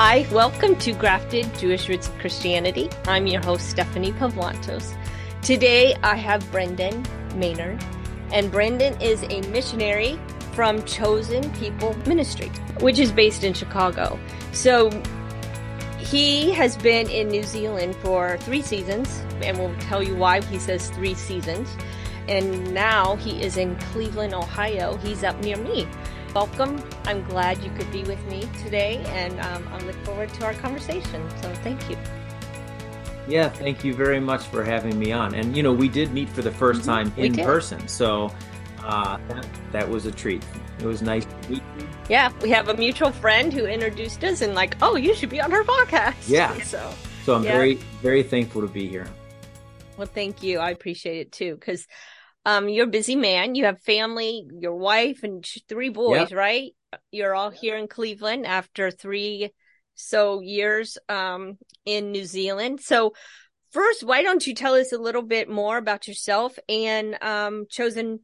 Hi, welcome to Grafted Jewish Roots of Christianity. I'm your host, Stephanie Pavlantos. Today I have Brendan Maynard, and Brendan is a missionary from Chosen People Ministry, which is based in Chicago. So he has been in New Zealand for three seasons, and we'll tell you why he says three seasons. And now he is in Cleveland, Ohio. He's up near me. Welcome. I'm glad you could be with me today, and um, I look forward to our conversation. So thank you. Yeah, thank you very much for having me on. And you know, we did meet for the 1st mm-hmm. time in person, so uh, that, that was a treat. It was nice to meet you. Yeah, we have a mutual friend who introduced us and like, oh, you should be on her podcast. Yeah. So, so I'm yeah. very, very thankful to be here. Well, thank you. I appreciate it too, because um, you're a busy man. You have family, your wife, and three boys, yep. right? You're all here in Cleveland after three so years um, in New Zealand. So, first, why don't you tell us a little bit more about yourself and um, Chosen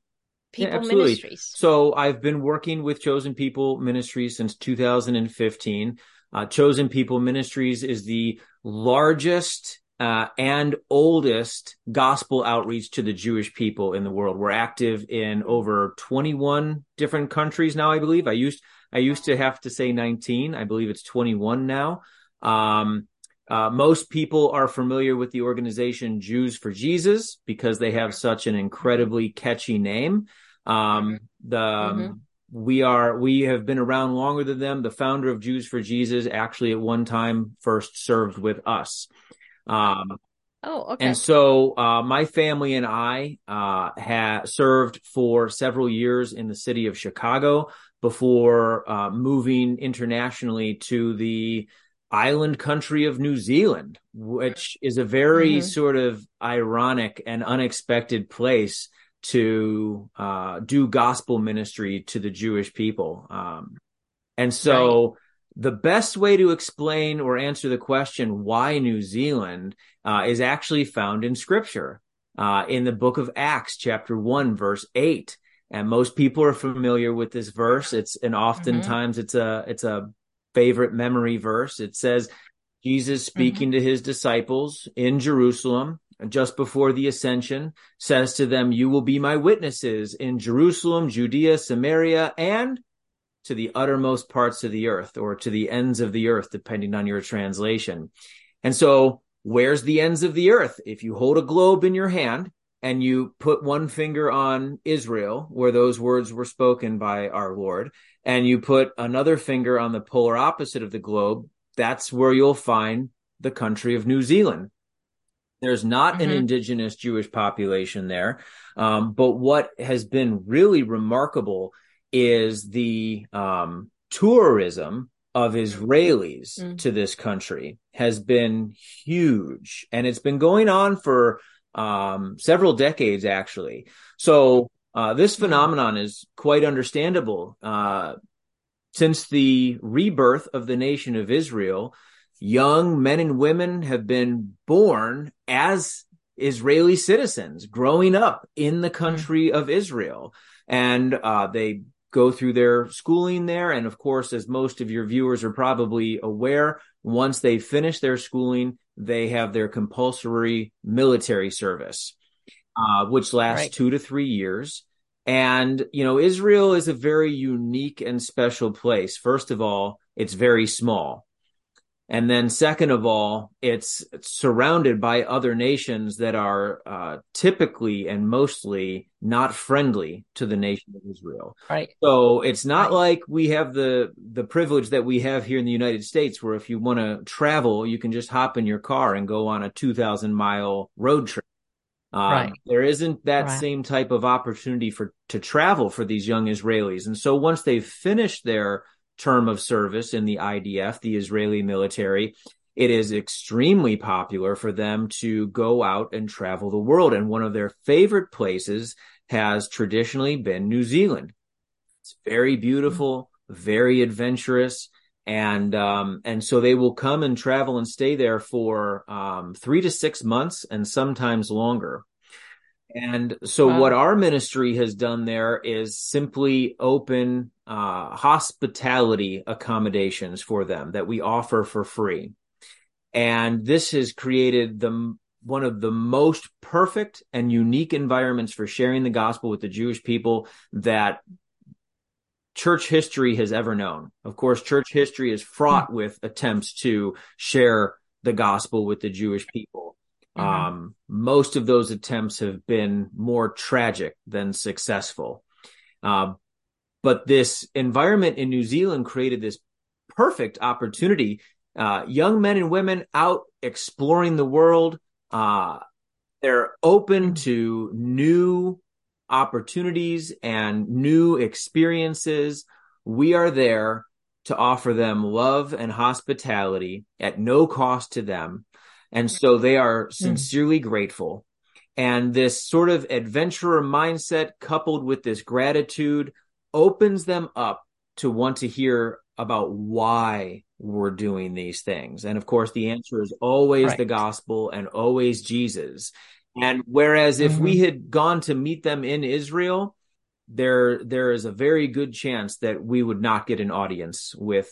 People yeah, Ministries? So, I've been working with Chosen People Ministries since 2015. Uh, Chosen People Ministries is the largest uh, and oldest gospel outreach to the Jewish people in the world. We're active in over 21 different countries now, I believe. I used I used to have to say 19. I believe it's 21 now. Um, uh, most people are familiar with the organization Jews for Jesus because they have such an incredibly catchy name. Um, the mm-hmm. we are we have been around longer than them. The founder of Jews for Jesus actually at one time first served with us. Um, oh, okay. And so uh, my family and I uh, had served for several years in the city of Chicago before uh, moving internationally to the island country of New Zealand, which is a very mm-hmm. sort of ironic and unexpected place to uh, do gospel ministry to the Jewish people. Um, and so. The best way to explain or answer the question why New Zealand uh, is actually found in scripture. Uh, in the book of Acts, chapter 1, verse 8. And most people are familiar with this verse. It's and oftentimes mm-hmm. it's a it's a favorite memory verse. It says Jesus speaking mm-hmm. to his disciples in Jerusalem just before the ascension says to them, "You will be my witnesses in Jerusalem, Judea, Samaria, and to the uttermost parts of the earth or to the ends of the earth depending on your translation." And so, where's the ends of the earth? If you hold a globe in your hand, and you put one finger on Israel, where those words were spoken by our Lord, and you put another finger on the polar opposite of the globe, that's where you'll find the country of New Zealand. There's not mm-hmm. an indigenous Jewish population there. Um, but what has been really remarkable is the um, tourism of Israelis mm-hmm. to this country has been huge. And it's been going on for um, several decades actually. So uh, this phenomenon is quite understandable. Uh, since the rebirth of the nation of Israel, young men and women have been born as Israeli citizens, growing up in the country of Israel, and uh, they go through their schooling there. And of course, as most of your viewers are probably aware, once they finish their schooling, they have their compulsory military service, uh, which lasts right. two to three years. And, you know, Israel is a very unique and special place. First of all, it's very small. And then, second of all, it's surrounded by other nations that are uh, typically and mostly not friendly to the nation of Israel. Right. So it's not right. like we have the the privilege that we have here in the United States, where if you want to travel, you can just hop in your car and go on a two thousand mile road trip. Um, right. There isn't that right. same type of opportunity for to travel for these young Israelis, and so once they've finished their term of service in the IDF, the Israeli military, it is extremely popular for them to go out and travel the world. And one of their favorite places has traditionally been New Zealand. It's very beautiful, very adventurous. And, um, and so they will come and travel and stay there for, um, three to six months and sometimes longer. And so wow. what our ministry has done there is simply open uh, hospitality accommodations for them that we offer for free. And this has created the one of the most perfect and unique environments for sharing the gospel with the Jewish people that church history has ever known. Of course, church history is fraught mm-hmm. with attempts to share the gospel with the Jewish people. Mm-hmm. Um, most of those attempts have been more tragic than successful. Uh, but this environment in New Zealand created this perfect opportunity. Uh, young men and women out exploring the world. Uh, they're open to new opportunities and new experiences. We are there to offer them love and hospitality at no cost to them. And so they are hmm. sincerely grateful. And this sort of adventurer mindset coupled with this gratitude opens them up to want to hear about why we're doing these things. And of course, the answer is always right. the gospel and always Jesus. And whereas if mm-hmm. we had gone to meet them in Israel, there there is a very good chance that we would not get an audience with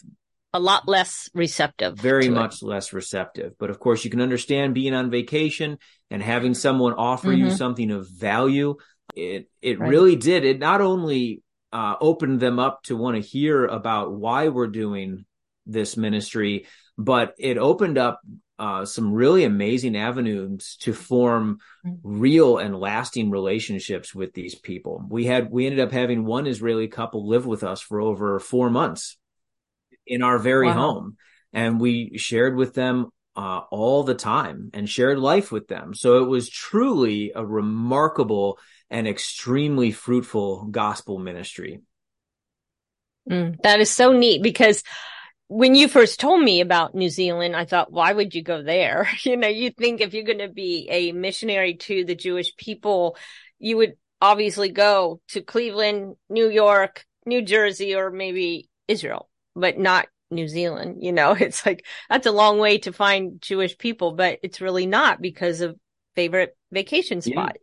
a lot less receptive. Very much it. less receptive. But of course, you can understand being on vacation and having someone offer mm-hmm. you something of value. It it right. really did. It not only uh, opened them up to want to hear about why we're doing this ministry, but it opened up uh, some really amazing avenues to form mm. real and lasting relationships with these people. We had we ended up having one Israeli couple live with us for over four months in our very wow. home, and we shared with them uh, all the time and shared life with them. So it was truly a remarkable and extremely fruitful gospel ministry. Mm, that is so neat because when you first told me about New Zealand, I thought, why would you go there? You know, you think if you're going to be a missionary to the Jewish people, you would obviously go to Cleveland, New York, New Jersey, or maybe Israel, but not New Zealand. You know, it's like, that's a long way to find Jewish people, but it's really not because of favorite vacation spot.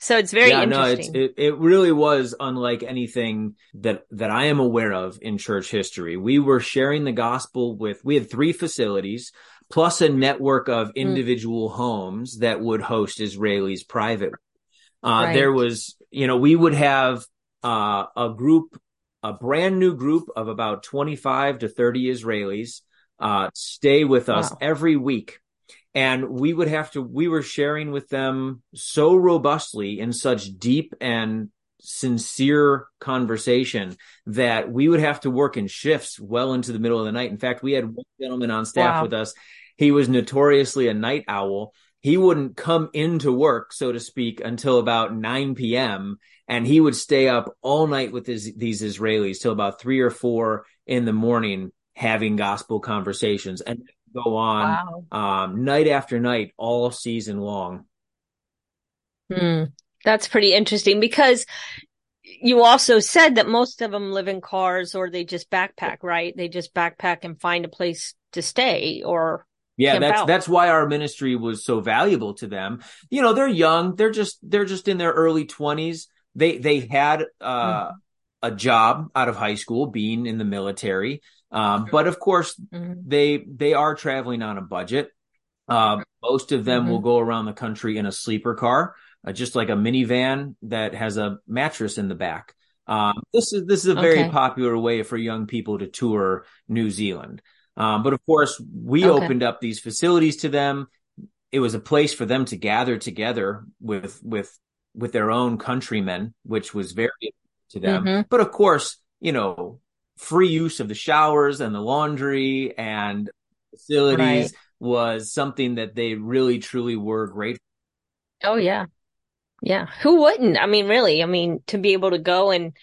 So it's very yeah, interesting. No, it's, it, it really was unlike anything that, that I am aware of in church history. We were sharing the gospel with, we had three facilities plus a network of mm. individual mm. homes that would host Israelis private. Uh, right. there was, you know, we would have, uh, a group, a brand new group of about 25 to 30 Israelis, uh, stay with us wow. every week and we would have to we were sharing with them so robustly in such deep and sincere conversation that we would have to work in shifts well into the middle of the night. In fact, we had one gentleman on staff wow. with us. He was notoriously a night owl. He wouldn't come into work, so to speak, until about 9 p.m. And he would stay up all night with his, these Israelis till about three or four in the morning having gospel conversations. And go on wow. um, night after night all season long. Hmm. That's pretty interesting because you also said that most of them live in cars or they just backpack, right? They just backpack and find a place to stay or yeah, that's out. that's why our ministry was so valuable to them. You know, they're young, they're just they're just in their early 20s. They they had uh, mm-hmm. a job out of high school being in the military. Um, but of course, mm-hmm. they they are traveling on a budget. Uh, most of them mm-hmm. will go around the country in a sleeper car, uh, just like a minivan that has a mattress in the back. Um, this is this is a very okay. popular way for young people to tour New Zealand. Um, but of course, we okay. opened up these facilities to them. It was a place for them to gather together with with with their own countrymen, which was very to them. Mm-hmm. But of course, you know, free use of the showers and the laundry and facilities right. was something that they really truly were grateful. Oh yeah. Yeah. Who wouldn't? I mean, really, I mean, to be able to go and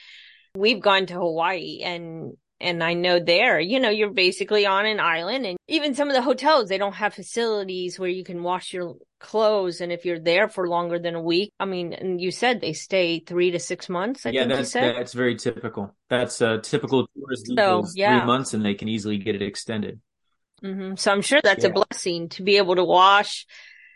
we've gone to Hawaii and and I know there, you know, you're basically on an island and even some of the hotels, they don't have facilities where you can wash your clothes. And if you're there for longer than a week, I mean, and you said they stay three to six months. I yeah, that's, that's very typical. That's a typical tourist so, yeah. three months and they can easily get it extended. Mm-hmm. So I'm sure that's yeah. a blessing to be able to wash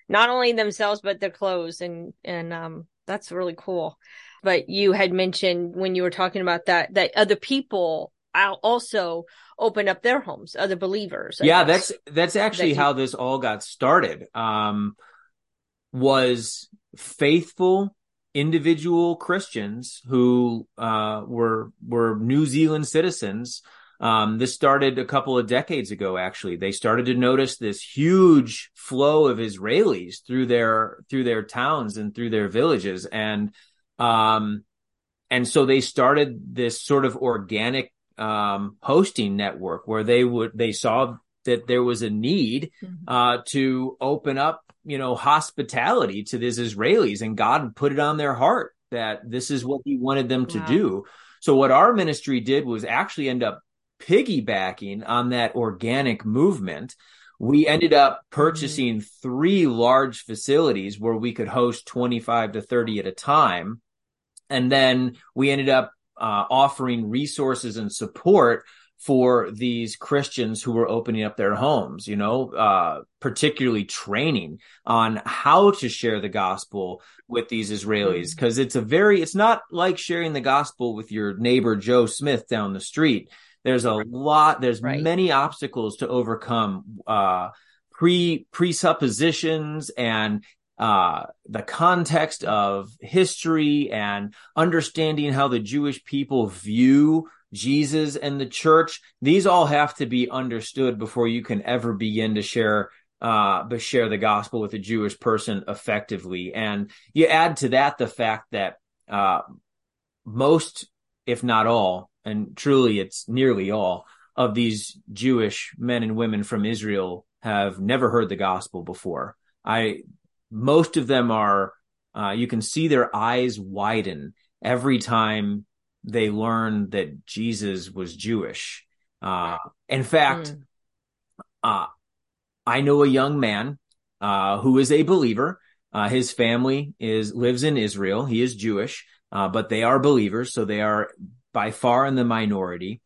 not only themselves, but their clothes. And, and, um, that's really cool. but you had mentioned when you were talking about that that other people also open up their homes, other believers. I yeah, guess. that's that's actually that you... how this all got started. Um, was faithful individual Christians who uh, were were New Zealand citizens. Um, this started a couple of decades ago. Actually, they started to notice this huge flow of Israelis through their through their towns and through their villages, and um, and so they started this sort of organic um, hosting network where they would they saw that there was a need mm-hmm. uh, to open up you know, hospitality to these Israelis and God put it on their heart that this is what he wanted them to wow. do. So what our ministry did was actually end up piggybacking on that organic movement. We ended up mm-hmm. purchasing mm-hmm. three large facilities where we could host 25 to 30 at a time. And then we ended up uh, offering resources and support for these Christians who were opening up their homes, you know, uh, particularly training on how to share the gospel with these Israelis. Mm-hmm. Cause it's a very, it's not like sharing the gospel with your neighbor Joe Smith down the street. There's a lot, there's right. many obstacles to overcome, uh, pre presuppositions and uh, the context of history and understanding how the Jewish people view Jesus and the church. These all have to be understood before you can ever begin to share uh, share the gospel with a Jewish person effectively. And you add to that the fact that uh, most, if not all, and truly it's nearly all of these Jewish men and women from Israel have never heard the gospel before. I most of them are uh, you can see their eyes widen every time they learn that Jesus was Jewish. Uh, in fact, mm. uh, I know a young man uh, who is a believer. Uh, his family is lives in Israel. He is Jewish, uh, but they are believers, so they are by far in the minority.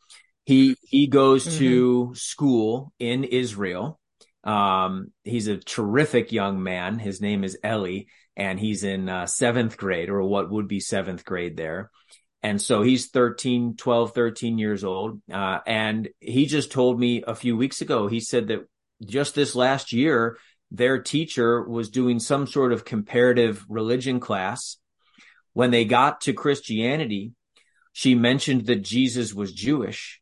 He he goes mm-hmm. to school in Israel. Um, he's a terrific young man. His name is Ellie, and he's in uh, seventh grade, or what would be seventh grade there. And so he's 13, 12, 13 years old. Uh, and he just told me a few weeks ago, he said that just this last year, their teacher was doing some sort of comparative religion class. When they got to Christianity, she mentioned that Jesus was Jewish.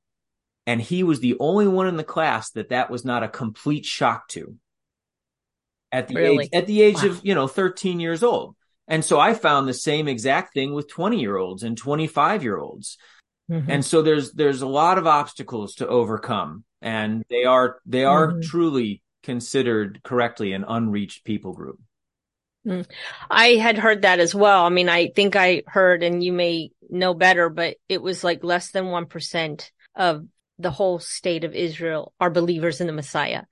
And he was the only one in the class that that was not a complete shock to at the really? age, at the age wow. of, you know, 13 years old. And so I found the same exact thing with 20 year olds and 25 year olds. Mm-hmm. And so there's there's a lot of obstacles to overcome and they are they are mm-hmm. truly considered correctly an unreached people group. Mm. I had heard that as well. I mean, I think I heard, and you may know better, but it was like less than 1% of the whole state of Israel are believers in the Messiah.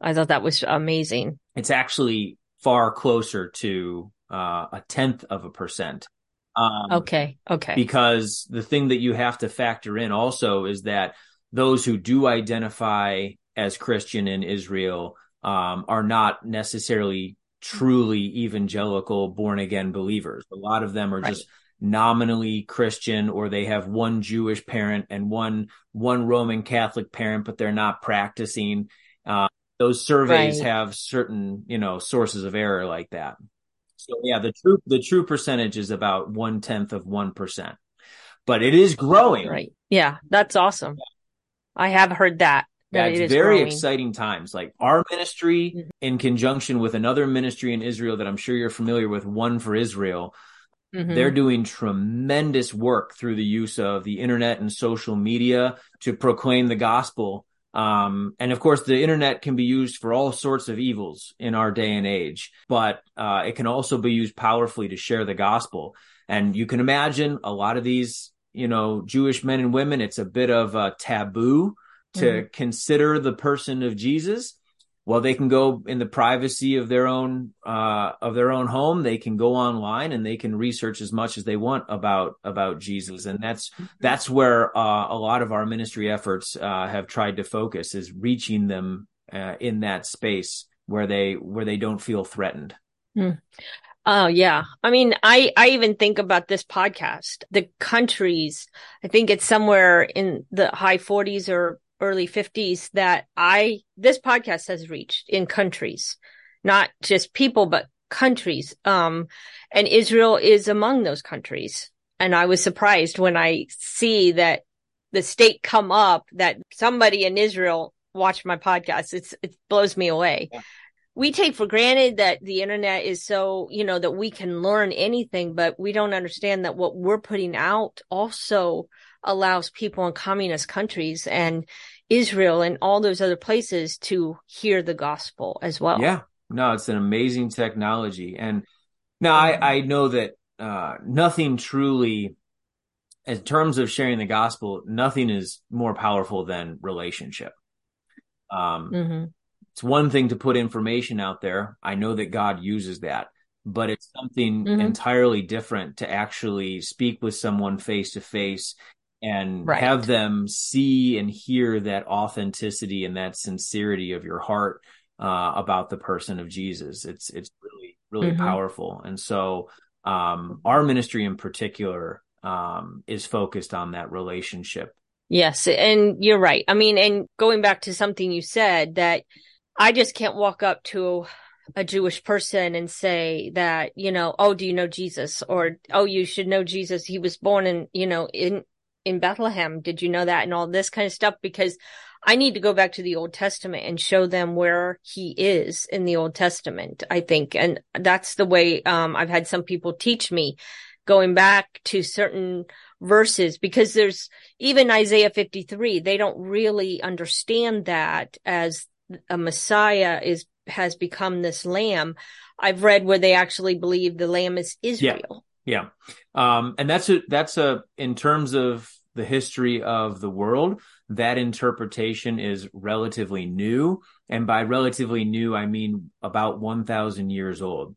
I thought that was amazing. It's actually far closer to uh, a tenth of a percent. Um, okay. Okay. Because the thing that you have to factor in also is that those who do identify as Christian in Israel um, are not necessarily truly evangelical born again believers. A lot of them are right. just nominally Christian or they have one Jewish parent and one one Roman Catholic parent, but they're not practicing. Uh, those surveys right. have certain, you know, sources of error like that. So yeah, the true the true percentage is about one tenth of one percent, but it is growing. Right. Yeah, that's awesome. I have heard that. Yeah, it's very growing. exciting times. Like our ministry, mm-hmm. in conjunction with another ministry in Israel that I'm sure you're familiar with, One for Israel. Mm-hmm. They're doing tremendous work through the use of the internet and social media to proclaim the gospel um, and of course, the internet can be used for all sorts of evils in our day and age, but uh, it can also be used powerfully to share the gospel. And you can imagine a lot of these, you know, Jewish men and women, it's a bit of a taboo to mm-hmm. consider the person of Jesus well they can go in the privacy of their own uh, of their own home they can go online and they can research as much as they want about about jesus and that's mm-hmm. that's where uh, a lot of our ministry efforts uh, have tried to focus is reaching them uh, in that space where they where they don't feel threatened mm. Oh yeah. I mean, I, I even think about this podcast, the countries, I think it's somewhere in the high forties or early fifties that I, this podcast has reached in countries, not just people, but countries. Um, and Israel is among those countries. And I was surprised when I see that the state come up that somebody in Israel watched my podcast. It's, it blows me away. Yeah we take for granted that the internet is so, you know, that we can learn anything, but we don't understand that what we're putting out also allows people in communist countries and Israel and all those other places to hear the gospel as well. Yeah. No, it's an amazing technology. And now I, I know that uh, nothing truly, in terms of sharing the gospel, nothing is more powerful than relationship. Um, mm-hmm it's one thing to put information out there. I know that God uses that, but it's something mm-hmm. entirely different to actually speak with someone face to face and right. have them see and hear that authenticity and that sincerity of your heart uh, about the person of Jesus. It's it's really really mm-hmm. powerful, and so um, our ministry in particular um, is focused on that relationship. Yes, and you're right. I mean, and going back to something you said that I just can't walk up to a Jewish person and say that, you know, oh, do you know Jesus? Or, oh, you should know Jesus. He was born in, you know, in, in Bethlehem. Did you know that? And all this kind of stuff because I need to go back to the Old Testament and show them where he is in the Old Testament, I think. And that's the way, um, I've had some people teach me going back to certain verses because there's even Isaiah 53. They don't really understand that as a Messiah is has become this lamb. I've read where they actually believe the lamb is Israel. Yeah. Yeah. Um, and that's a, that's a, in terms of the history of the world, that interpretation is relatively new. And by relatively new, I mean about 1000 years old.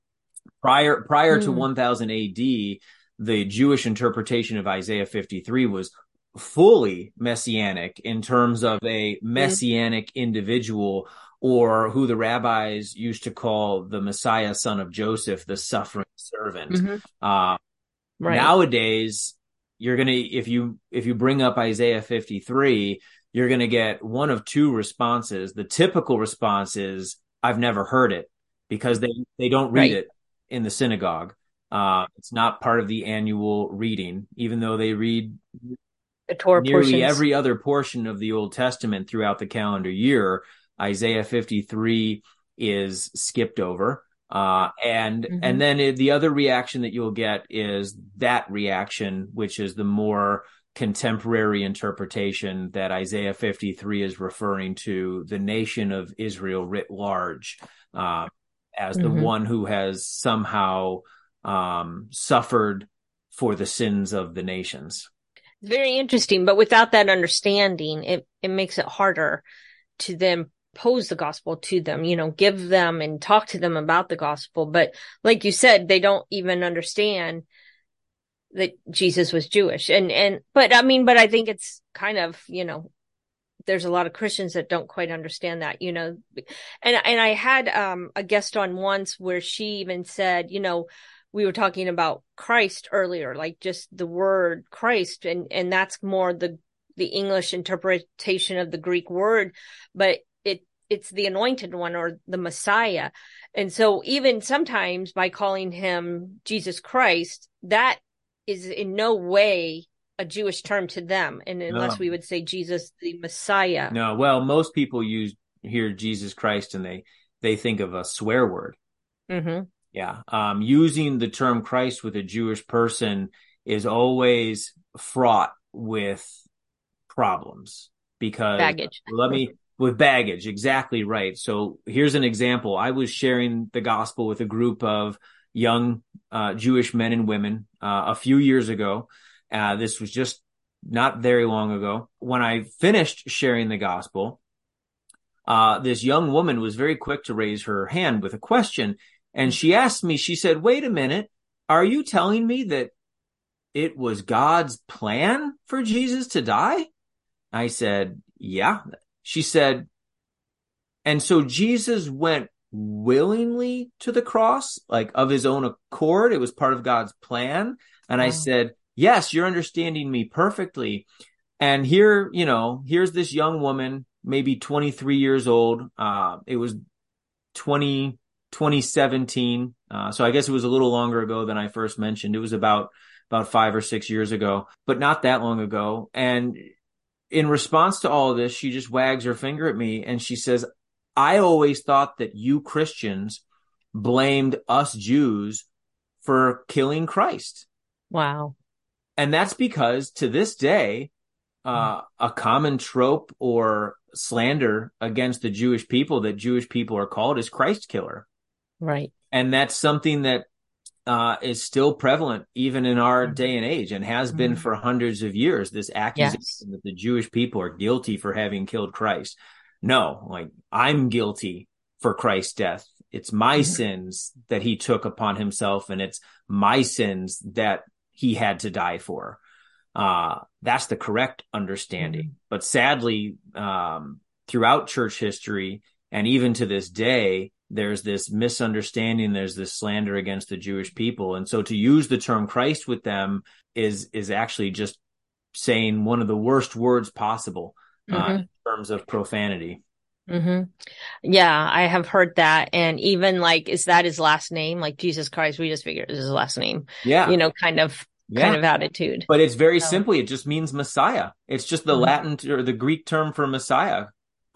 Prior, prior mm. to hmm. 1000 AD, the Jewish interpretation of Isaiah 53 was fully messianic in terms of a mm-hmm. messianic individual or who the rabbis used to call the Messiah, son of Joseph, the suffering servant. Mm-hmm. Uh, right. Nowadays, you're gonna if you if you bring up Isaiah 53, you're gonna get one of two responses. The typical response is, "I've never heard it," because they they don't read right. it in the synagogue. Uh, it's not part of the annual reading, even though they read the Torah nearly portions. every other portion of the Old Testament throughout the calendar year. Isaiah 53 is skipped over. Uh, and, mm-hmm. and then it, the other reaction that you'll get is that reaction, which is the more contemporary interpretation that Isaiah 53 is referring to the nation of Israel writ large, uh, as mm-hmm. the one who has somehow, um, suffered for the sins of the nations very interesting, but without that understanding, it, it makes it harder to then pose the gospel to them, you know, give them and talk to them about the gospel. But like you said, they don't even understand that Jesus was Jewish. And, and, but I mean, but I think it's kind of, you know, there's a lot of Christians that don't quite understand that, you know, and, and I had, um, a guest on once where she even said, you know, we were talking about Christ earlier, like just the word Christ, and and that's more the the English interpretation of the Greek word, but it's the anointed one or the Messiah. And so even sometimes by calling him Jesus Christ, that is in no way a Jewish term to them. And unless no. we would say Jesus the Messiah. No, well, most people use hear Jesus Christ and they they think of a swear word. Mm-hmm. Yeah. Um, using the term Christ with a Jewish person is always fraught with problems because baggage. let me with baggage. Exactly right. So here's an example. I was sharing the gospel with a group of young uh, jewish men and women uh, a few years ago. Uh, this was just not very long ago. When i finished sharing the gospel uh, this young woman was very quick to raise her hand with a question. And she asked me, she said, wait a minute, are you telling me that it was God's plan for Jesus to die? I said, yeah. She said, and so Jesus went willingly to the cross, like of his own accord. It was part of God's plan. And wow. I said, Yes, you're understanding me perfectly. And here, you know, here's this young woman, maybe 23 years old. Uh, it was 20, 2017. Uh, so I guess it was a little longer ago than I first mentioned. It was about, about five or six years ago, but not that long ago. And in response to all of this, she just wags her finger at me and she says, I always thought that you Christians blamed us Jews for killing Christ. Wow. And that's because to this day, uh, a common trope or slander against the Jewish people that Jewish people are called is Christ killer. Right. And that's something that uh, is still prevalent even in our mm-hmm. day and age and has mm-hmm. been for hundreds of years. This accusation yes. that the Jewish people are guilty for having killed Christ. No, like I'm guilty for Christ's death. It's my mm-hmm. sins that he took upon himself and it's my sins that he had to die for. Uh, that's the correct understanding. Mm-hmm. But sadly, um, throughout church history and even to this day, there's this misunderstanding there's this slander against the jewish people and so to use the term christ with them is is actually just saying one of the worst words possible uh, mm-hmm. uh, in terms of profanity mm-hmm. yeah i have heard that and even like is that his last name like jesus christ we just figured is his last name yeah you know kind of yeah. kind of attitude but it's very so. simply it just means messiah it's just the mm-hmm. latin or the greek term for messiah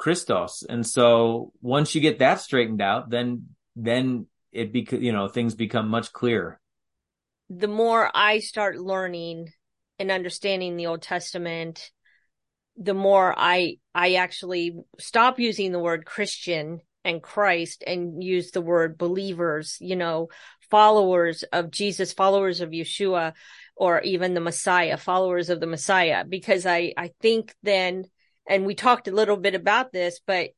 Christos. And so once you get that straightened out, then then it bec- you know things become much clearer. The more I start learning and understanding the Old Testament, the more I I actually stop using the word Christian and Christ and use the word believers, you know, followers of Jesus, followers of Yeshua, or even the Messiah, followers of the Messiah, because I I think then and we talked a little bit about this, but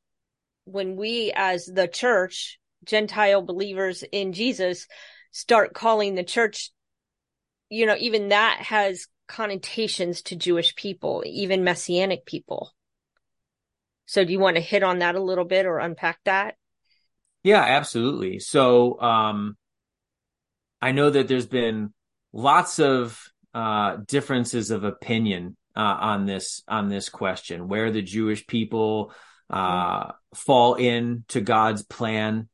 when we as the church, Gentile believers in Jesus, start calling the church, you know, even that has connotations to Jewish people, even Messianic people. So do you want to hit on that a little bit or unpack that? Yeah, absolutely. So, um, I know that there's been lots of uh, differences of opinion uh, on this on this question, where the Jewish people uh, fall into God's plan,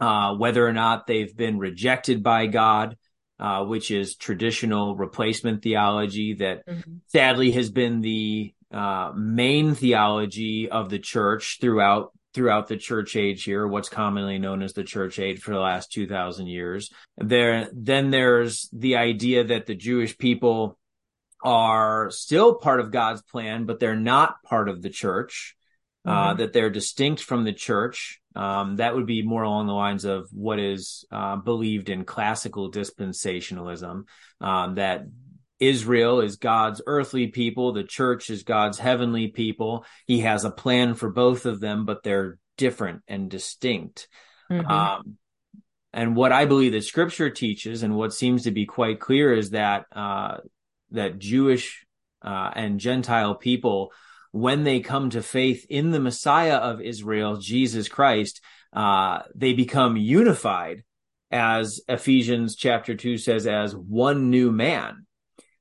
uh, whether or not they've been rejected by God, uh, which is traditional replacement theology that mm-hmm. sadly has been the uh, main theology of the church throughout throughout the church age here, what's commonly known as the church age for the last 2000 years. There, then there's the idea that the Jewish people are still part of God's plan, but they're not part of the church, uh, mm-hmm. that they're distinct from the church. Um, that would be more along the lines of what is uh, believed in classical dispensationalism, um, that Israel is God's earthly people, the church is God's heavenly people. He has a plan for both of them, but they're different and distinct. Mm-hmm. Um, and what I believe that scripture teaches and what seems to be quite clear is that uh, that Jewish uh, and Gentile people, when they come to faith in the Messiah of Israel, Jesus Christ, uh, they become unified, as Ephesians chapter 2 says, as one new man.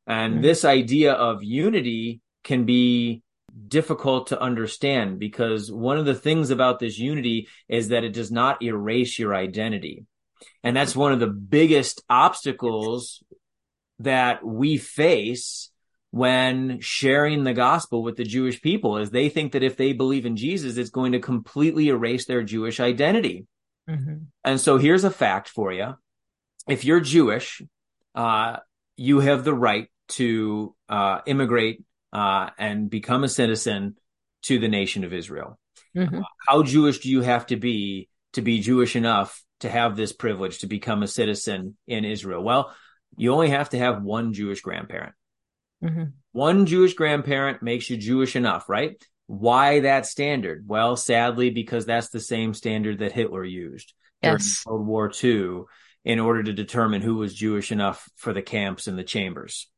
And mm-hmm. this idea of unity can be difficult to understand because one of the things about this unity is that it does not erase your identity. And that's one of the biggest obstacles that we face when sharing the gospel with the Jewish people is they think that if they believe in Jesus, it's going to completely erase their Jewish identity. Mm-hmm. And so here's a fact for you. If you're Jewish, uh, you have the right to uh, immigrate uh, and become a citizen to the nation of Israel. Mm-hmm. how Jewish do you have to be to be Jewish enough to have this privilege to become a citizen in Israel? Well, you only have to have one Jewish grandparent. Mm-hmm. One Jewish grandparent makes you Jewish enough, right? Why that standard? Well, sadly, because that's the same standard that Hitler used yes. during World War II in order to determine who was Jewish enough for the camps and the chambers.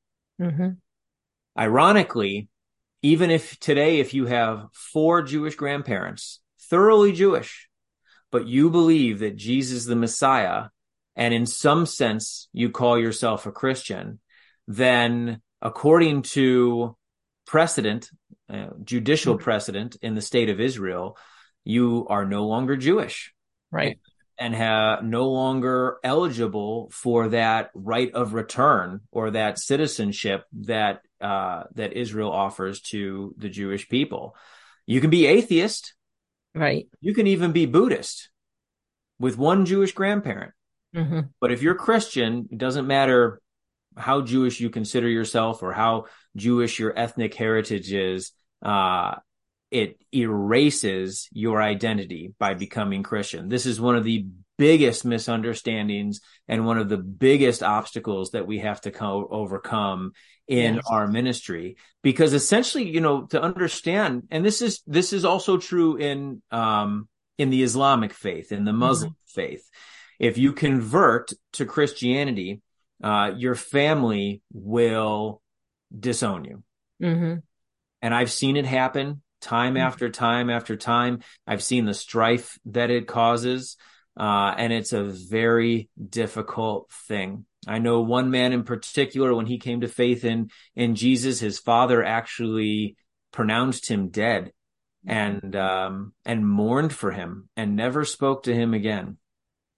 Mm-hmm. Ironically, even if today, if you have four Jewish grandparents, thoroughly Jewish, but you believe that Jesus the Messiah, and in some sense you call yourself a Christian, then according to precedent, uh, judicial mm-hmm. precedent in the state of Israel, you are no longer Jewish. Right. And have no longer eligible for that right of return or that citizenship that uh, that Israel offers to the Jewish people. You can be atheist, right? You can even be Buddhist with one Jewish grandparent. Mm-hmm. But if you're Christian, it doesn't matter how Jewish you consider yourself or how Jewish your ethnic heritage is. Uh, it erases your identity by becoming Christian. This is one of the biggest misunderstandings and one of the biggest obstacles that we have to co- overcome in yes. our ministry because essentially you know to understand and this is this is also true in um in the islamic faith in the muslim mm-hmm. faith if you convert to christianity uh your family will disown you mm-hmm. and i've seen it happen time mm-hmm. after time after time i've seen the strife that it causes uh, and it's a very difficult thing. I know one man in particular, when he came to faith in, in Jesus, his father actually pronounced him dead and, um, and mourned for him and never spoke to him again.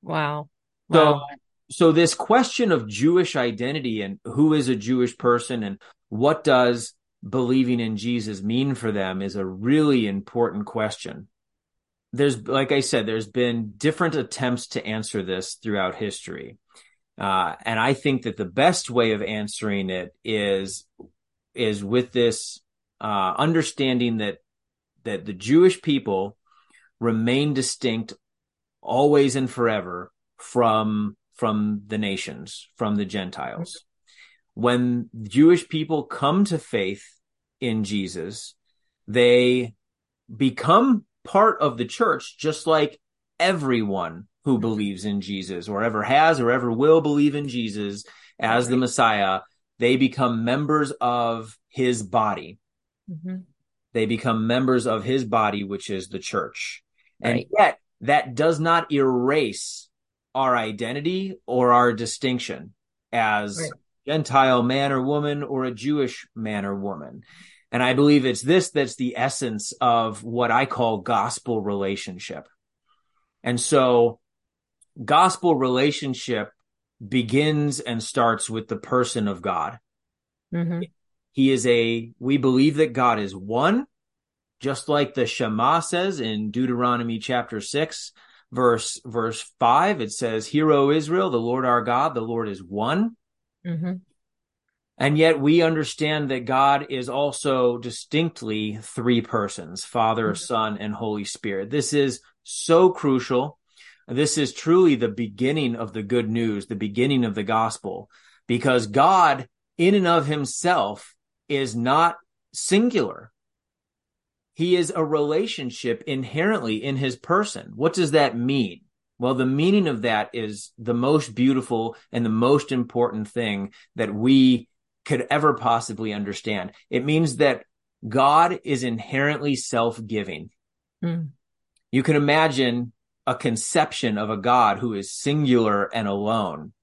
Wow. wow. So, so this question of Jewish identity and who is a Jewish person and what does believing in Jesus mean for them is a really important question there's like I said, there's been different attempts to answer this throughout history. Uh, and I think that the best way of answering it is is with this uh, understanding that that the Jewish people remain distinct always and forever from from the nations, from the Gentiles. When Jewish people come to faith in Jesus, they become part of the church, just like everyone who believes in Jesus or ever has or ever will believe in Jesus as right. the Messiah, they become members of his body. Mm-hmm. They become members of his body, which is the church. Right. And yet that does not erase our identity or our distinction as right. Gentile man or woman or a Jewish man or woman. And I believe it's this that's the essence of what I call gospel relationship. And so gospel relationship begins and starts with the person of God. Mm-hmm. He is a, we believe that God is one, just like the Shema says in Deuteronomy chapter six, verse, verse five. It says, Hear, O Israel, the Lord our God, the Lord is one. Mm-hmm. And yet we understand that God is also distinctly three persons, Father, mm-hmm. Son, and Holy Spirit. This is so crucial. This is truly the beginning of the good news, the beginning of the gospel, because God in and of himself is not singular. He is a relationship inherently in his person. What does that mean? Well, the meaning of that is the most beautiful and the most important thing that we could ever possibly understand. It means that God is inherently self-giving. Mm. You can imagine a conception of a God who is singular and alone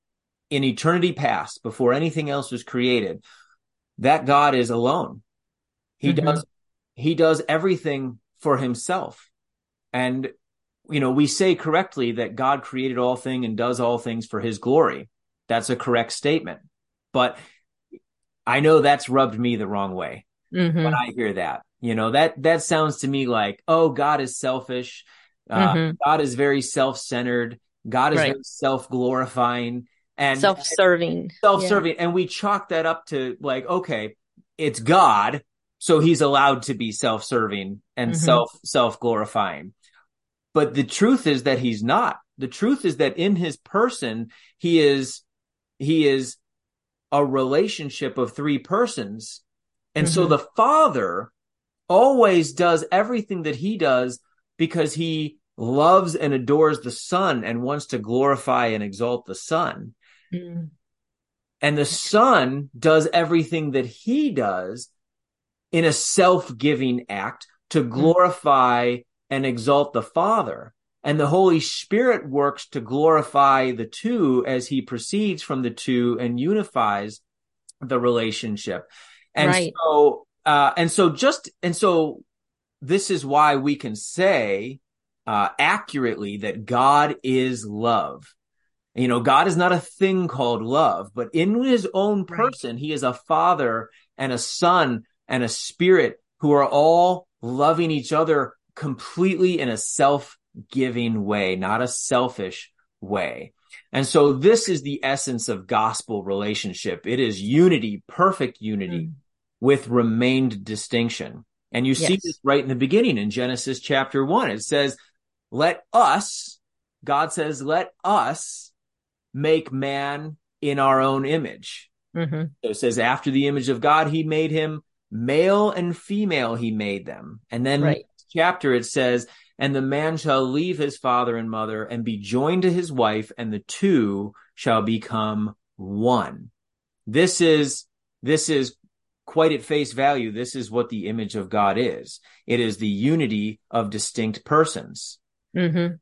in eternity past before anything else was created. That God is alone. He mm-hmm. does, he does everything for himself. And, you know, we say correctly that God created all things and does all things for his glory. That's a correct statement. But I know that's rubbed me the wrong way mm-hmm. when I hear that. You know, that, that sounds to me like, oh, God is selfish. Uh, mm-hmm. God is very self-centered. God is right. very self-glorifying and self-serving, self-serving. Yeah. And we chalk that up to like, okay, it's God. So he's allowed to be self-serving and mm-hmm. self, self-glorifying. But the truth is that he's not. The truth is that in his person, he is, he is a relationship of three persons. And mm-hmm. so the father always does everything that he does because he loves and adores the son and wants to glorify and exalt the son. Mm-hmm. And the son does everything that he does in a self-giving act to mm-hmm. glorify and exalt the father. and the Holy Spirit works to glorify the two as he proceeds from the two and unifies the relationship. And right. so, uh, and so just, and so this is why we can say, uh, accurately that God is love. You know, God is not a thing called love, but in his own person, right. he is a father and a son and a spirit who are all loving each other completely in a self giving way, not a selfish way. And so this is the essence of gospel relationship. It is unity, perfect unity mm. with remained distinction. And you yes. see this right in the beginning in Genesis chapter one. It says, let us, God says, let us make man in our own image. Mm-hmm. So it says, after the image of God, he made him male and female, he made them. And then right. chapter, it says, and the man shall leave his father and mother and be joined to his wife, and the two shall become one. This is, this is quite at face value. This is what the image of God is. It is the unity of distinct persons. Mm-hmm.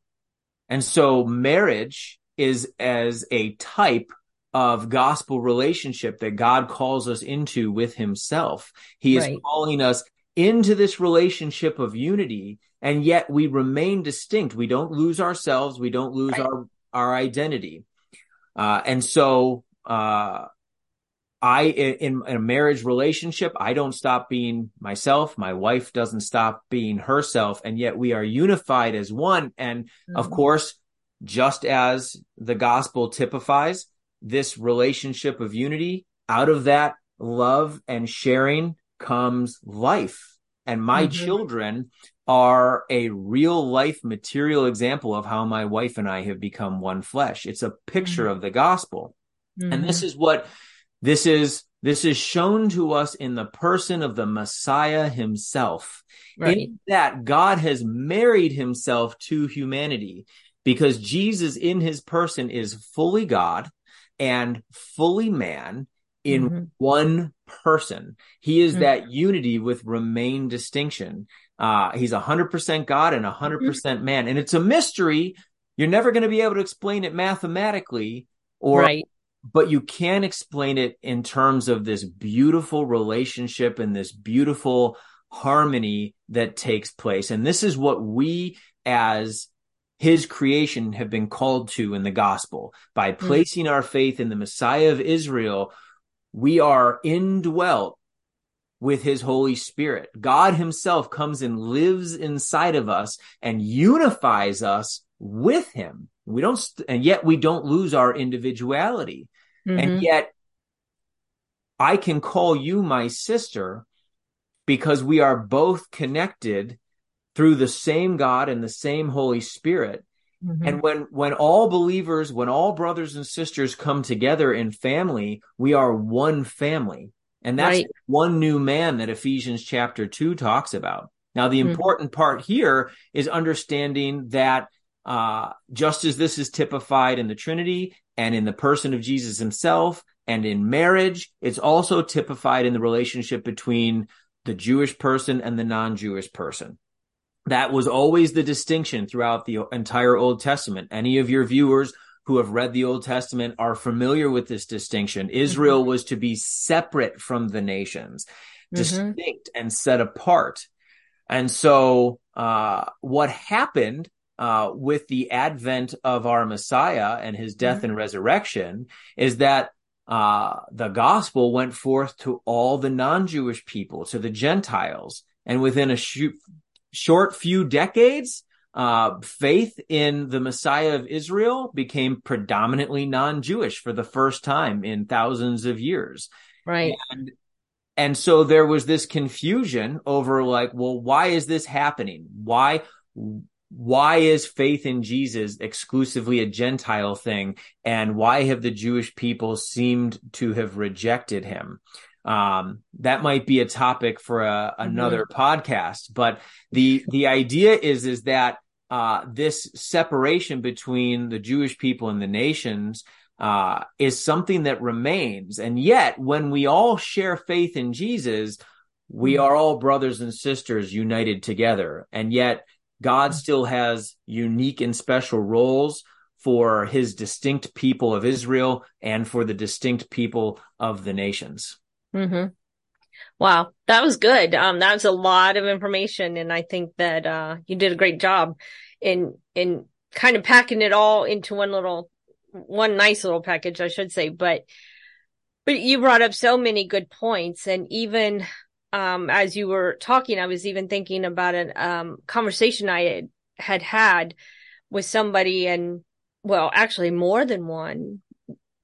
And so marriage is as a type of gospel relationship that God calls us into with himself. He is right. calling us into this relationship of unity and yet we remain distinct. We don't lose ourselves. We don't lose right. our, our identity. Uh, and so, uh, I, in, in, a marriage relationship, I don't stop being myself. My wife doesn't stop being herself. And yet we are unified as one. And mm-hmm. of course, just as the gospel typifies this relationship of unity, out of that love and sharing comes life. And my mm-hmm. children are a real life material example of how my wife and I have become one flesh. It's a picture mm-hmm. of the gospel. Mm-hmm. And this mm-hmm. is what this is this is shown to us in the person of the Messiah himself. Right. In that God has married himself to humanity because Jesus in his person is fully God and fully man in mm-hmm. one person. He is mm-hmm. that unity with remain distinction. Uh, he's 100% God and 100% mm hmm man. And it's a mystery. You're never going to be able to explain it mathematically or, right. but you can explain it in terms of this beautiful relationship and this beautiful harmony that takes place. And this is what we as his creation have been called to in the gospel by mm-hmm. placing mm-hmm. our faith in the Messiah of Israel. We are indwelt with his Holy Spirit. God himself comes and lives inside of us and unifies us with him. We don't, st- and yet we don't lose our individuality. Mm-hmm. And yet I can call you my sister because we are both connected through the same God and the same Holy Spirit. Mm-hmm. And when, when all believers, when all brothers and sisters come together in family, we are one family. And that's right. one new man that Ephesians chapter 2 talks about. Now, the mm-hmm. important part here is understanding that uh, just as this is typified in the Trinity and in the person of Jesus himself and in marriage, it's also typified in the relationship between the Jewish person and the non Jewish person. That was always the distinction throughout the entire Old Testament. Any of your viewers who have read the Old Testament are familiar with this distinction. Israel mm-hmm. was to be separate from the nations, mm-hmm. distinct and set apart. And so, uh, what happened uh, with the advent of our Messiah and his death mm-hmm. and resurrection is that uh, the gospel went forth to all the non-Jewish people, to the Gentiles, and within a sh- short few decades, uh, faith in the Messiah of Israel became predominantly non-Jewish for the first time in thousands of years. Right. And, and so there was this confusion over like, well, why is this happening? Why, why is faith in Jesus exclusively a Gentile thing? And why have the Jewish people seemed to have rejected him? Um, that might be a topic for a, another mm-hmm. podcast but the the idea is is that uh, this separation between the jewish people and the nations uh, is something that remains and yet when we all share faith in jesus we mm-hmm. are all brothers and sisters united together and yet God still has unique and special roles for his distinct people of Israel and for the distinct people of the nations. Mm-hmm. Wow, that was good. Um, that was a lot of information, and I think that uh, you did a great job in in kind of packing it all into one little, one nice little package, I should say. But but you brought up so many good points, and even um, as you were talking, I was even thinking about a um, conversation I had, had had with somebody, and well, actually more than one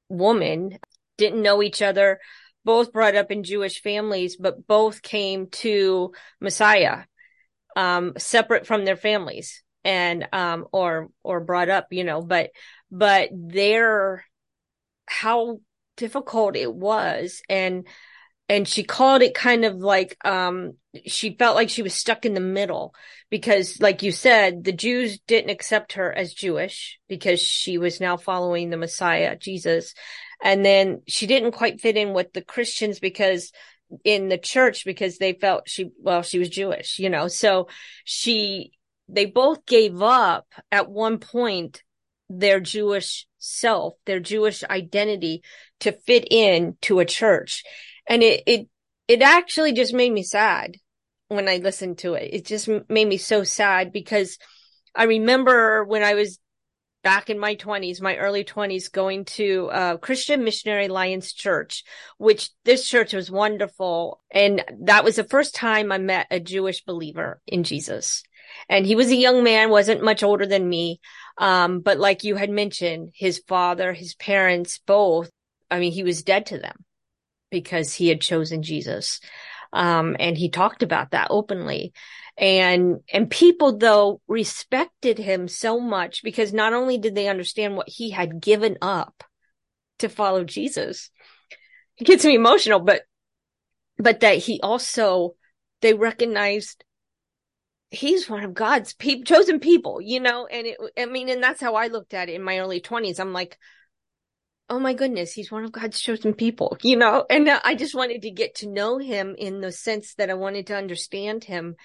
woman didn't know each other, both brought up in Jewish families, but both came to Messiah um, separate from their families and um, or or brought up, you know, but but their how difficult it was and and she called it kind of like um she felt like she was stuck in the middle because like you said the Jews didn't accept her as Jewish because she was now following the Messiah Jesus and then she didn't quite fit in with the Christians because in the church because they felt she well she was Jewish you know so she they both gave up at one point their Jewish self their Jewish identity to fit in to a church and it it it actually just made me sad when I listened to it. It just made me so sad because I remember when I was back in my 20s, my early 20s, going to uh, Christian Missionary Alliance Church, which this church was wonderful. And that was the first time I met a Jewish believer in Jesus. And he was a young man, wasn't much older than me. Um, but like you had mentioned, his father, his parents, both, I mean, he was dead to them because he had chosen Jesus. Um, and he talked about that openly. And, and people though respected him so much because not only did they understand what he had given up to follow Jesus, it gets me emotional, but, but that he also, they recognized he's one of God's pe- chosen people, you know, and it, I mean, and that's how I looked at it in my early twenties. I'm like, oh my goodness, he's one of God's chosen people, you know? And uh, I just wanted to get to know him in the sense that I wanted to understand him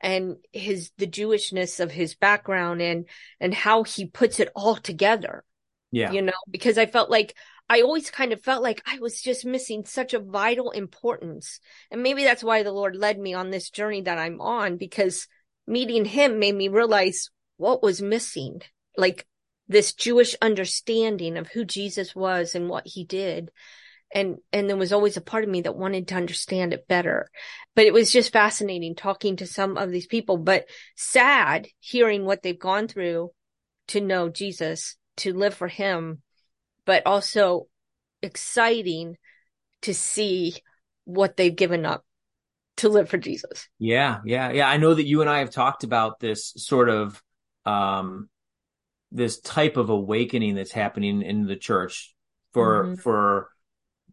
and his, the Jewishness of his background and, and how he puts it all together. Yeah. You know, because I felt like, I always kind of felt like I was just missing such a vital importance. And maybe that's why the Lord led me on this journey that I'm on because meeting him made me realize what was missing. Like this Jewish understanding of who Jesus was and what he did. And, and there was always a part of me that wanted to understand it better. But it was just fascinating talking to some of these people, but sad hearing what they've gone through to know Jesus, to live for him, but also exciting to see what they've given up to live for Jesus. Yeah, yeah, yeah. I know that you and I have talked about this sort of um this type of awakening that's happening in the church for mm-hmm. for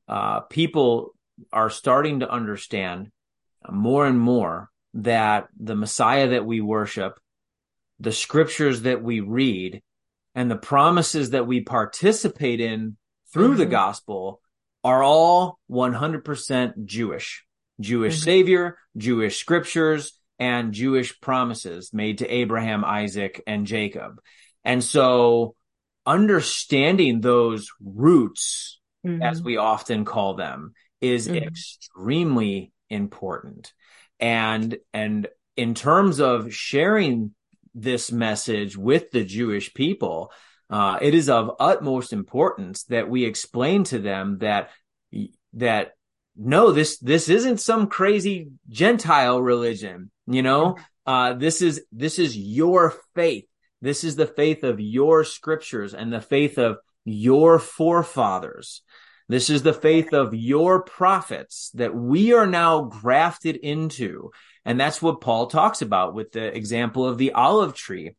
uh, people are starting to understand more and more that the Messiah that we worship, the scriptures that we read, and the promises that we participate in through mm-hmm. the gospel are all 100% Jewish. Jewish mm-hmm. Savior, Jewish scriptures, and Jewish promises made to Abraham, Isaac, and Jacob. And so understanding those roots, mm-hmm. as we often call them, is mm-hmm. extremely important. And, and in terms of sharing this message with the Jewish people, uh, it is of utmost importance that we explain to them that, that no, this, this isn't some crazy Gentile religion, you know, mm-hmm. uh, this is, this is your faith. This is the faith of your scriptures and the faith of your forefathers. This is the faith of your prophets that we are now grafted into. And that's what Paul talks about with the example of the olive tree.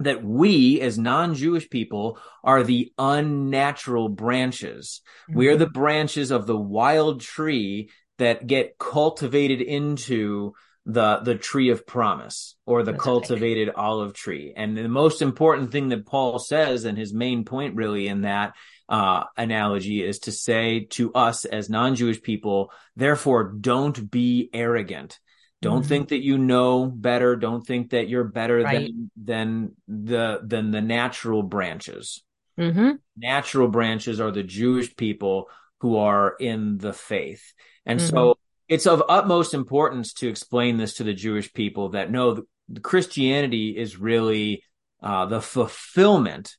That we as non-Jewish people are the unnatural branches. Mm-hmm. We are mm-hmm. the branches of the wild tree that get cultivated into the the tree of promise or the That's cultivated olive tree. And the most important thing that Paul says, and his main point really in that uh, analogy is to say to us as non-Jewish people, therefore don't be arrogant. Don't Mhm. think that you know better. Don't think that you're better Right. than than the than the natural branches. Mm-hmm. Natural branches are the Jewish people who are in the faith. And Mhm. so it's of utmost importance to explain this to the Jewish people that no, Christianity is really uh, the fulfillment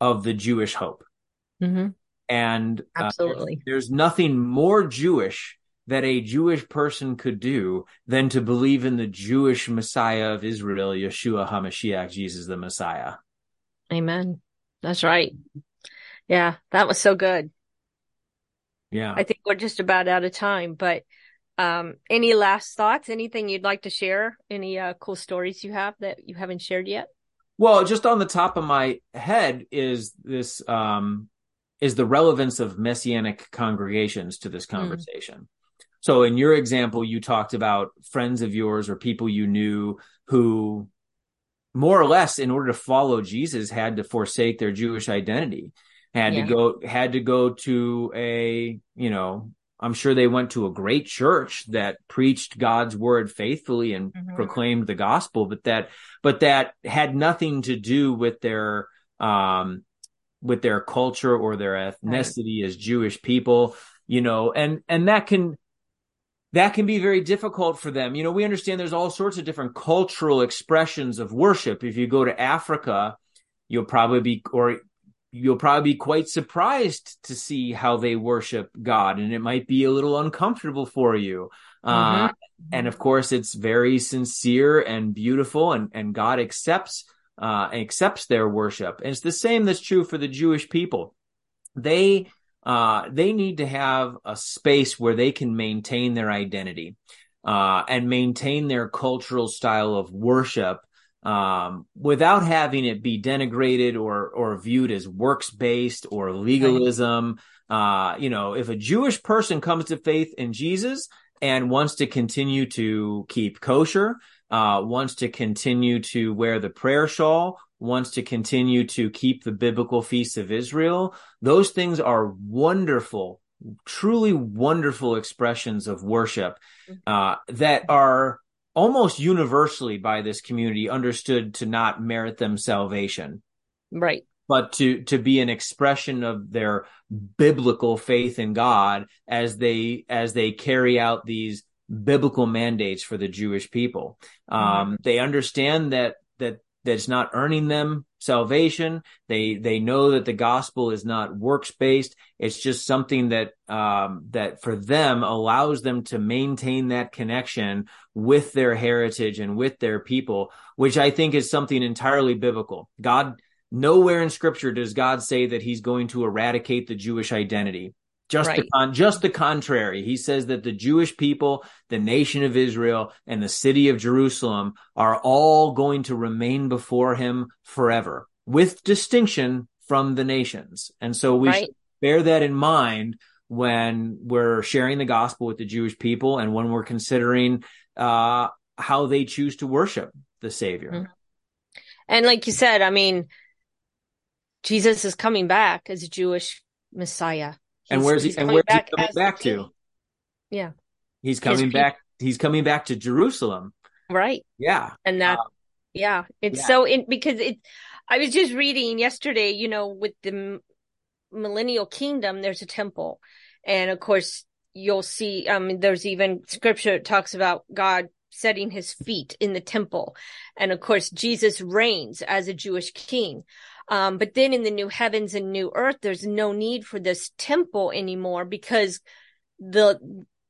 of the Jewish hope. Mm-hmm. And uh, Absolutely. there's nothing more Jewish that a Jewish person could do than to believe in the Jewish Messiah of Israel, Yeshua HaMashiach, Jesus the Messiah. Amen. That's right. Yeah, that was so good. Yeah. I think we're just about out of time, but um, any last thoughts? Anything you'd like to share? Any uh, cool stories you have that you haven't shared yet? Well, just on the top of my head is this um is the relevance of messianic congregations to this conversation. So in your example, you talked about friends of yours or people you knew who more or less in order to follow Jesus had to forsake their Jewish identity, had Yeah. to go had to go to a, you know, I'm sure they went to a great church that preached God's word faithfully and Mhm. proclaimed the gospel, but that but that had nothing to do with their um with their culture or their ethnicity as Jewish people, you know, and and that can that can be very difficult for them. You know, we understand there's all sorts of different cultural expressions of worship. If you go to Africa, you'll probably be or you'll probably be quite surprised to see how they worship God and it might be a little uncomfortable for you. Uh, Mhm. and of course it's very sincere and beautiful and, and God accepts, uh, accepts their worship. And it's the same that's true for the Jewish people. They, uh, they need to have a space where they can maintain their identity, uh, and maintain their cultural style of worship, um, without having it be denigrated or, or viewed as works based or legalism. Uh, you know, if a Jewish person comes to faith in Jesus and wants to continue to keep kosher, uh, wants to continue to wear the prayer shawl, wants to continue to keep the biblical feasts of Israel, those things are wonderful, truly wonderful expressions of worship uh, that are almost universally by this community understood to not merit them salvation Right. but to to be an expression of their biblical faith in God as they as they carry out these biblical mandates for the Jewish people. Um, They understand that that that it's not earning them salvation. They they know that the gospel is not works based. It's just something that um, that for them allows them to maintain that connection with their heritage and with their people, which I think is something entirely biblical. God Nowhere in scripture does God say that he's going to eradicate the Jewish identity. Just the con- just the contrary. He says that the Jewish people, the nation of Israel, and the city of Jerusalem are all going to remain before him forever, with distinction from the nations. And so we Right. should bear that in mind when we're sharing the gospel with the Jewish people and when we're considering uh, how they choose to worship the Savior. Mhm. And like you said, I mean, Jesus is coming back as a Jewish Messiah. And where's he? And where's he coming back to? Yeah. He's coming back. He's coming back to Jerusalem. Right. Yeah. And that, yeah, it's yeah. so in because it, I was just reading yesterday, you know, with the millennial kingdom, there's a temple. And of course, you'll see, um, there's even scripture that talks about God setting his feet in the temple. And of course, Jesus reigns as a Jewish king. Um, but then in the new heavens and new earth, there's no need for this temple anymore because the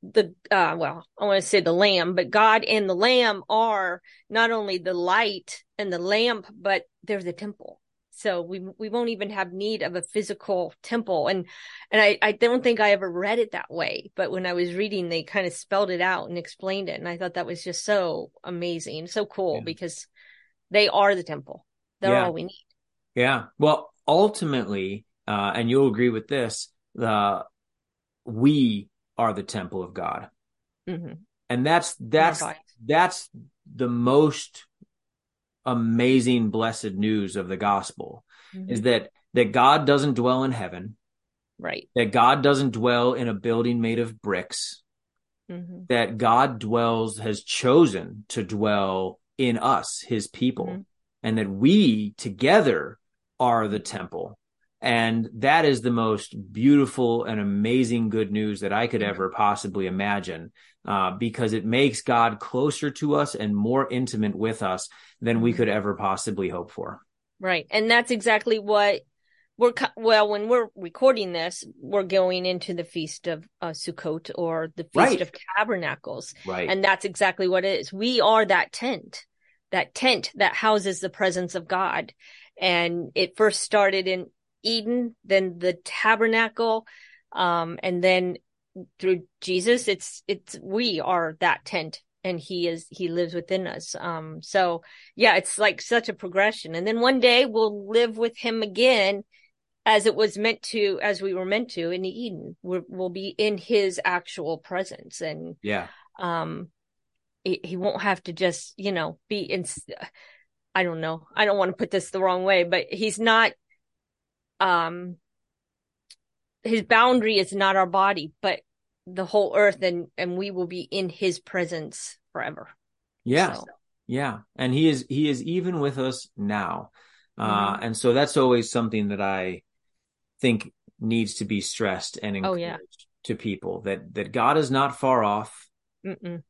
the uh well i want to say the lamb but god and the lamb are not only the light and the lamp but they're the temple so we we won't even have need of a physical temple and and i i don't think i ever read it that way but when i was reading they kind of spelled it out and explained it and i thought that was just so amazing so cool Yeah. because they are the temple they're Yeah. all we need Yeah. Well, ultimately, uh, and you'll agree with this, uh, we are the temple of God. hmm And that's, that's, that's the most amazing blessed news of the gospel is that, that God doesn't dwell in heaven, right that God doesn't dwell in a building made of bricks, mm-hmm. that God dwells, has chosen to dwell in us, his people, mm-hmm. and that we together are the temple. And that is the most beautiful and amazing good news that I could ever possibly imagine, uh, because it makes God closer to us and more intimate with us than we could ever possibly hope for. Right. And that's exactly what we're, well, when we're recording this, we're going into the Feast of uh, Sukkot or the Feast right. of Tabernacles. Right. And that's exactly what it is. We are that tent, that tent that houses the presence of God. And it first started in Eden, then the tabernacle, um, and then through Jesus, it's, it's, we are that tent and he is, he lives within us. Um, so yeah, it's like such a progression. And then one day we'll live with him again as it was meant to, as we were meant to in Eden. we will be in his actual presence. And yeah, um, he, he won't have to just, you know, be in, I don't know. I don't want to put this the wrong way, but he's not um his boundary is not our body but the whole earth and and we will be in his presence forever yeah so. yeah and he is he is even with us now uh mm-hmm. and so that's always something that i think needs to be stressed and encouraged oh, yeah. to people that that god is not far off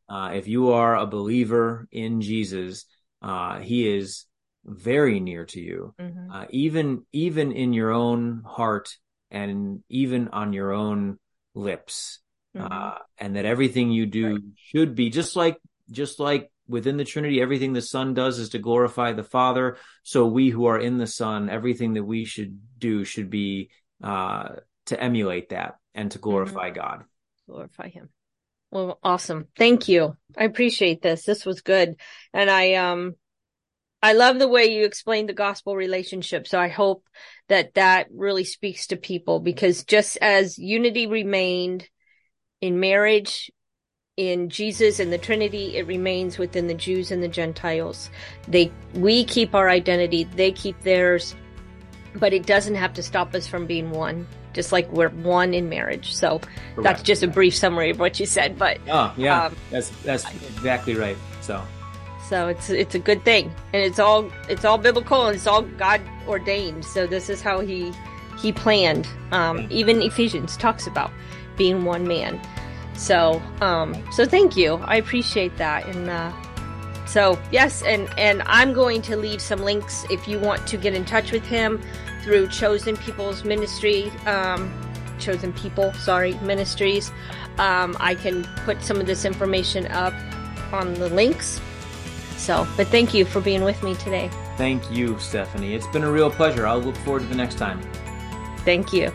uh, if you are a believer in jesus uh, he is very near to you, mm-hmm. uh, even even in your own heart and even on your own lips, mm-hmm. uh, and that everything you do right. should be just like just like within the Trinity, everything the Son does is to glorify the Father. So we who are in the Son, everything that we should do should be uh, to emulate that and to mm-hmm. glorify mm-hmm. God. Glorify Him. Well, awesome. Thank you. I appreciate this. This was good. And I, um, I love the way you explained the gospel relationship. So I hope that that really speaks to people because just as unity remained in marriage, in Jesus and the Trinity, it remains within the Jews and the Gentiles. They, we keep our identity, they keep theirs, but it doesn't have to stop us from being one. Just like we're one in marriage. So Correct. that's just a brief summary of what you said. But oh yeah, um, that's that's exactly right. So so it's it's a good thing, and it's all it's all biblical and it's all God ordained. So this is how he he planned. Um, even Ephesians talks about being one man. So um, so thank you. I appreciate that. And uh, so yes, and and I'm going to leave some links if you want to get in touch with him through Chosen People's Ministry. Um, chosen people, sorry, ministries. Um, I can put some of this information up on the links so, but thank you for being with me today. Thank you, Stephanie. It's been a real pleasure. I'll look forward to the next time. Thank you.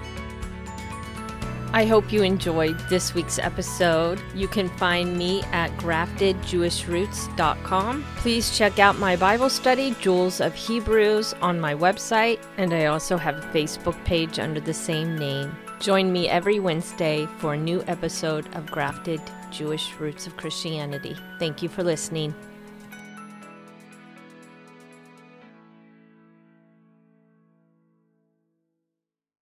I hope you enjoyed this week's episode. You can find me at graftedjewishroots.com. Please check out my Bible study, Jewels of Hebrews, on my website, and I also have a Facebook page under the same name. Join me every Wednesday for a new episode of Grafted Jewish Roots of Christianity. Thank you for listening.